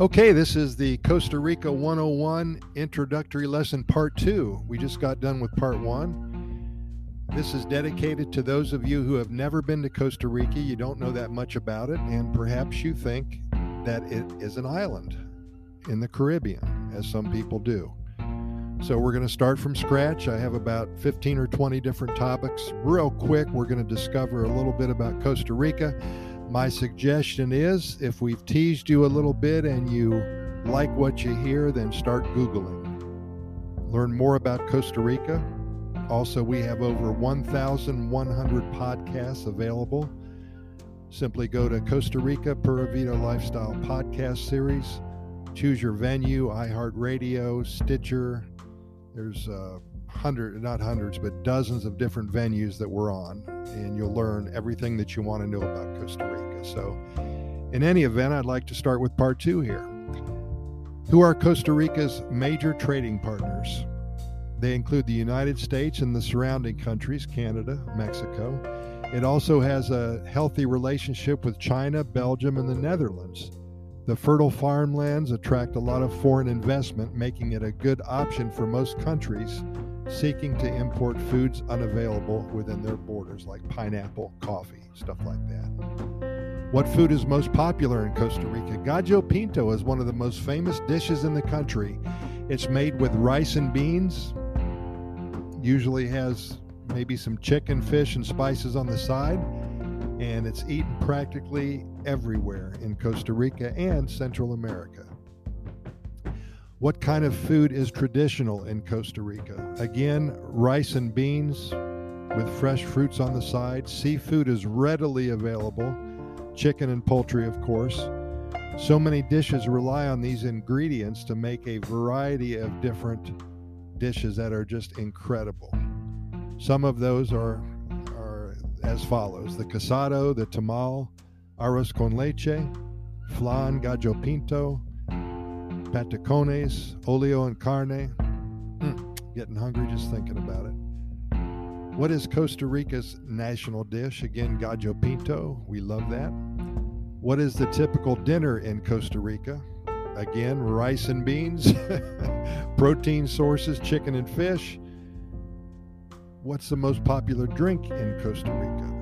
Okay, this is the Costa Rica 101 introductory lesson part two. We just got done with part one. This is dedicated to those of you who have never been to Costa Rica, you don't know that much about it, and perhaps you think that it is an island in the Caribbean, as some people do. So we're going to start from scratch. I have about 15 or 20 different topics. Real quick, we're going to discover a little bit about Costa Rica. My suggestion is if we've teased you a little bit and you like what you hear, then start Googling. Learn more about Costa Rica. Also, we have over 1,100 podcasts available. Simply go to Costa Rica Pura Vida Lifestyle Podcast Series. Choose your venue, iHeartRadio, Stitcher, there's uh, hundred, not hundreds, but dozens of different venues that we're on, and you'll learn everything that you want to know about Costa Rica. So, in any event, I'd like to start with part two here. Who are Costa Rica's major trading partners? They include the United States and the surrounding countries, Canada, Mexico. It also has a healthy relationship with China, Belgium, and the Netherlands. The fertile farmlands attract a lot of foreign investment, making it a good option for most countries seeking to import foods unavailable within their borders, like pineapple, coffee, stuff like that. What food is most popular in Costa Rica? Gallo Pinto is one of the most famous dishes in the country. It's made with rice and beans, usually has maybe some chicken, fish, and spices on the side and it's eaten practically everywhere in Costa Rica and Central America. What kind of food is traditional in Costa Rica? Again, rice and beans with fresh fruits on the side. Seafood is readily available, chicken and poultry, of course. So many dishes rely on these ingredients to make a variety of different dishes that are just incredible. Some of those are are as follows the casado, the tamal, arroz con leche, flan, gallo pinto, patacones, olla de carne. Mm, getting hungry just thinking about it. What is Costa Rica's national dish? Again, gallo pinto. We love that. What is the typical dinner in Costa Rica? Again, rice and beans, protein sources, chicken and fish, What's the most popular drink in Costa Rica?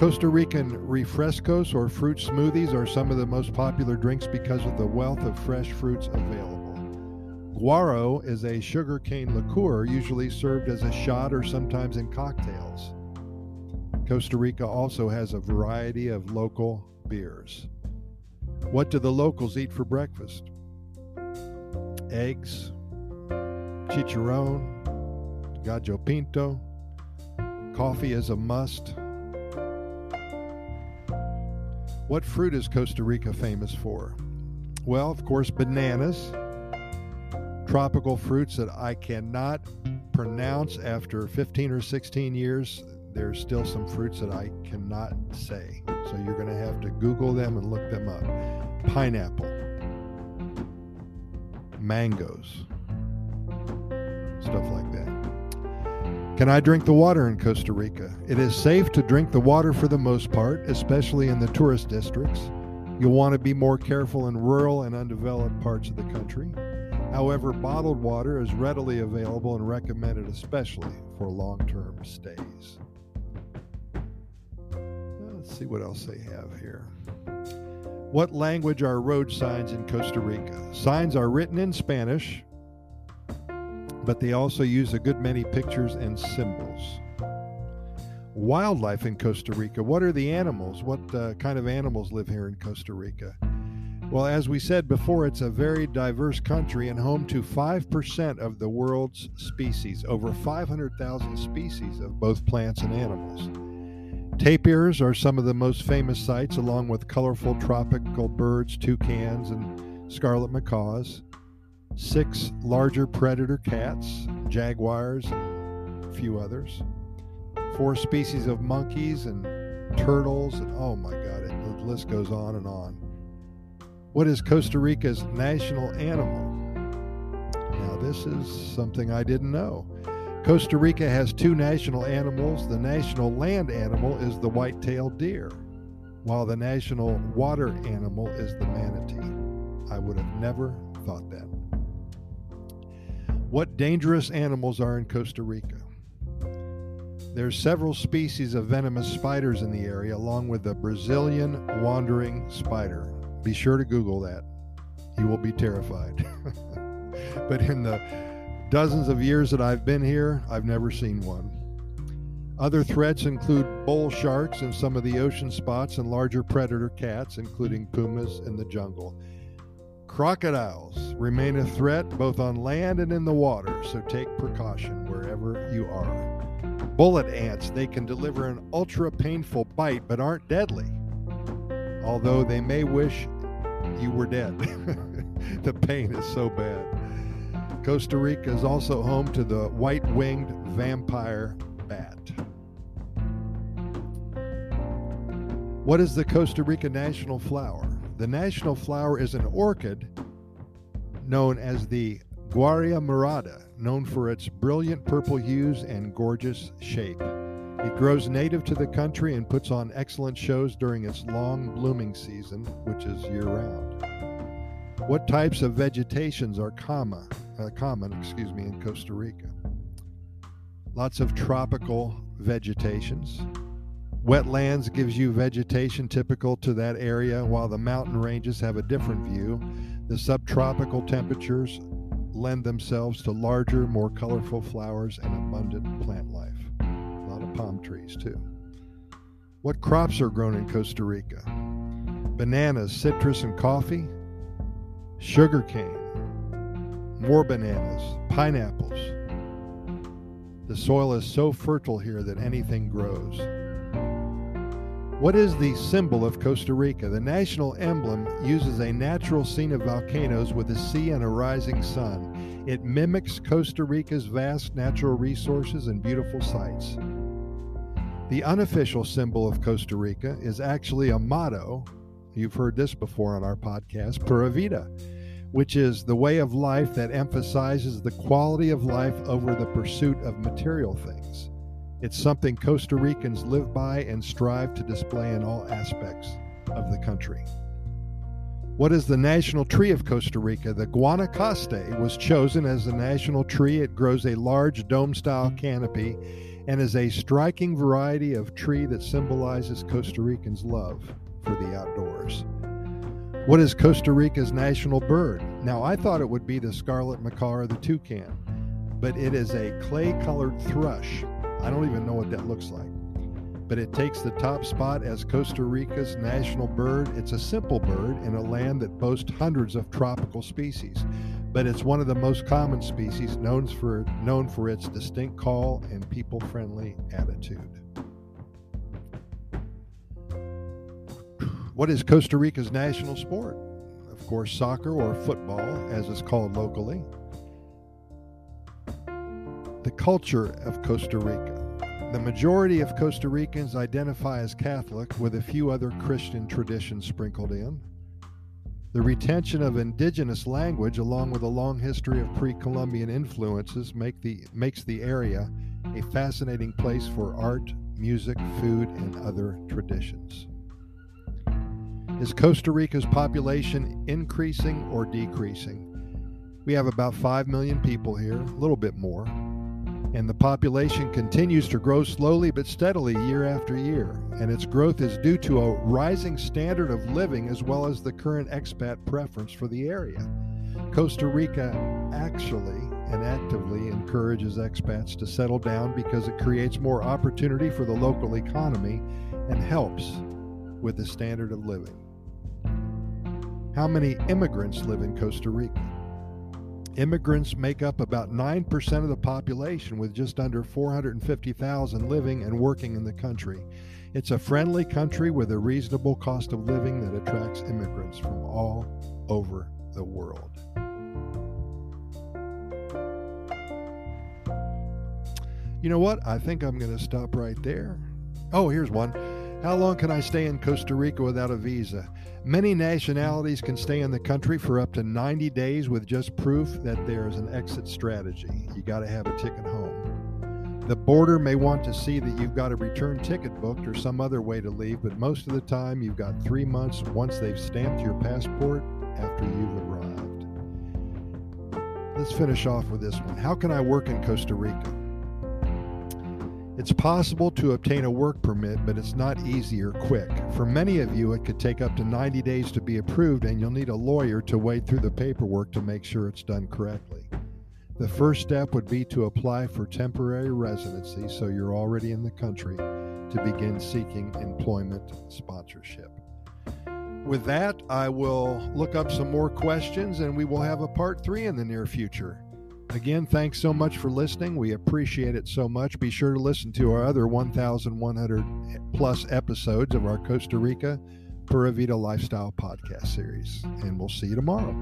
Costa Rican refrescos or fruit smoothies are some of the most popular drinks because of the wealth of fresh fruits available. Guaro is a sugarcane liqueur usually served as a shot or sometimes in cocktails. Costa Rica also has a variety of local beers. What do the locals eat for breakfast? Eggs, chicharron, Gallo Pinto. Coffee is a must. What fruit is Costa Rica famous for? Well, of course, bananas, tropical fruits that I cannot pronounce after 15 or 16 years. There's still some fruits that I cannot say. So you're going to have to Google them and look them up. Pineapple, mangoes, stuff like that. Can I drink the water in Costa Rica? It is safe to drink the water for the most part, especially in the tourist districts. You'll want to be more careful in rural and undeveloped parts of the country. However, bottled water is readily available and recommended especially for long term stays. Uh, let's see what else they have here. What language are road signs in Costa Rica? Signs are written in Spanish, but they also use a good many pictures and symbols. Wildlife in Costa Rica. What are the animals? What uh, kind of animals live here in Costa Rica? Well, as we said before, it's a very diverse country and home to 5% of the world's species, over 500,000 species of both plants and animals. Tapirs are some of the most famous sights, along with colorful tropical birds, toucans, and scarlet macaws six larger predator cats, jaguars, a few others, four species of monkeys and turtles, and oh my God, it, the list goes on and on. What is Costa Rica's national animal? Now, this is something I didn't know. Costa Rica has two national animals. The national land animal is the white tailed deer, while the national water animal is the manatee. I would have never thought that. What dangerous animals are in Costa Rica? There's several species of venomous spiders in the area, along with the Brazilian wandering spider. Be sure to Google that. You will be terrified. but in the dozens of years that I've been here, I've never seen one. Other threats include bull sharks in some of the ocean spots and larger predator cats, including pumas in the jungle. Crocodiles remain a threat both on land and in the water, so take precaution wherever you are. Bullet ants, they can deliver an ultra painful bite but aren't deadly, although they may wish you were dead. the pain is so bad. Costa Rica is also home to the white winged vampire bat. What is the Costa Rica national flower? The national flower is an orchid known as the Guaria Morada, known for its brilliant purple hues and gorgeous shape. It grows native to the country and puts on excellent shows during its long blooming season, which is year round. What types of vegetations are common, uh, common excuse me, in Costa Rica? Lots of tropical vegetations, Wetlands gives you vegetation typical to that area, while the mountain ranges have a different view. The subtropical temperatures lend themselves to larger, more colorful flowers and abundant plant life. A lot of palm trees, too. What crops are grown in Costa Rica? Bananas, citrus, and coffee, sugarcane, more bananas, pineapples. The soil is so fertile here that anything grows. What is the symbol of Costa Rica? The national emblem uses a natural scene of volcanoes with a sea and a rising sun. It mimics Costa Rica's vast natural resources and beautiful sights. The unofficial symbol of Costa Rica is actually a motto. You've heard this before on our podcast, Pura Vida, which is the way of life that emphasizes the quality of life over the pursuit of material things. It's something Costa Ricans live by and strive to display in all aspects of the country. What is the national tree of Costa Rica? The Guanacaste was chosen as the national tree. It grows a large dome style canopy and is a striking variety of tree that symbolizes Costa Ricans' love for the outdoors. What is Costa Rica's national bird? Now, I thought it would be the scarlet macaw or the toucan, but it is a clay colored thrush I don't even know what that looks like. But it takes the top spot as Costa Rica's national bird. It's a simple bird in a land that boasts hundreds of tropical species, but it's one of the most common species known for, known for its distinct call and people friendly attitude. What is Costa Rica's national sport? Of course, soccer or football, as it's called locally the culture of Costa Rica. The majority of Costa Ricans identify as Catholic, with a few other Christian traditions sprinkled in. The retention of indigenous language, along with a long history of pre Columbian influences, make the, makes the area a fascinating place for art, music, food, and other traditions. Is Costa Rica's population increasing or decreasing? We have about 5 million people here, a little bit more and the population continues to grow slowly but steadily year after year. And its growth is due to a rising standard of living as well as the current expat preference for the area. Costa Rica actually and actively encourages expats to settle down because it creates more opportunity for the local economy and helps with the standard of living. How many immigrants live in Costa Rica? Immigrants make up about 9% of the population, with just under 450,000 living and working in the country. It's a friendly country with a reasonable cost of living that attracts immigrants from all over the world. You know what? I think I'm going to stop right there. Oh, here's one. How long can I stay in Costa Rica without a visa? Many nationalities can stay in the country for up to 90 days with just proof that there is an exit strategy. You got to have a ticket home. The border may want to see that you've got a return ticket booked or some other way to leave, but most of the time you've got three months once they've stamped your passport after you've arrived. Let's finish off with this one. How can I work in Costa Rica? It's possible to obtain a work permit, but it's not easy or quick. For many of you, it could take up to 90 days to be approved, and you'll need a lawyer to wade through the paperwork to make sure it's done correctly. The first step would be to apply for temporary residency so you're already in the country to begin seeking employment sponsorship. With that, I will look up some more questions and we will have a part three in the near future. Again, thanks so much for listening. We appreciate it so much. Be sure to listen to our other 1,100 plus episodes of our Costa Rica Pura Vida Lifestyle podcast series. And we'll see you tomorrow.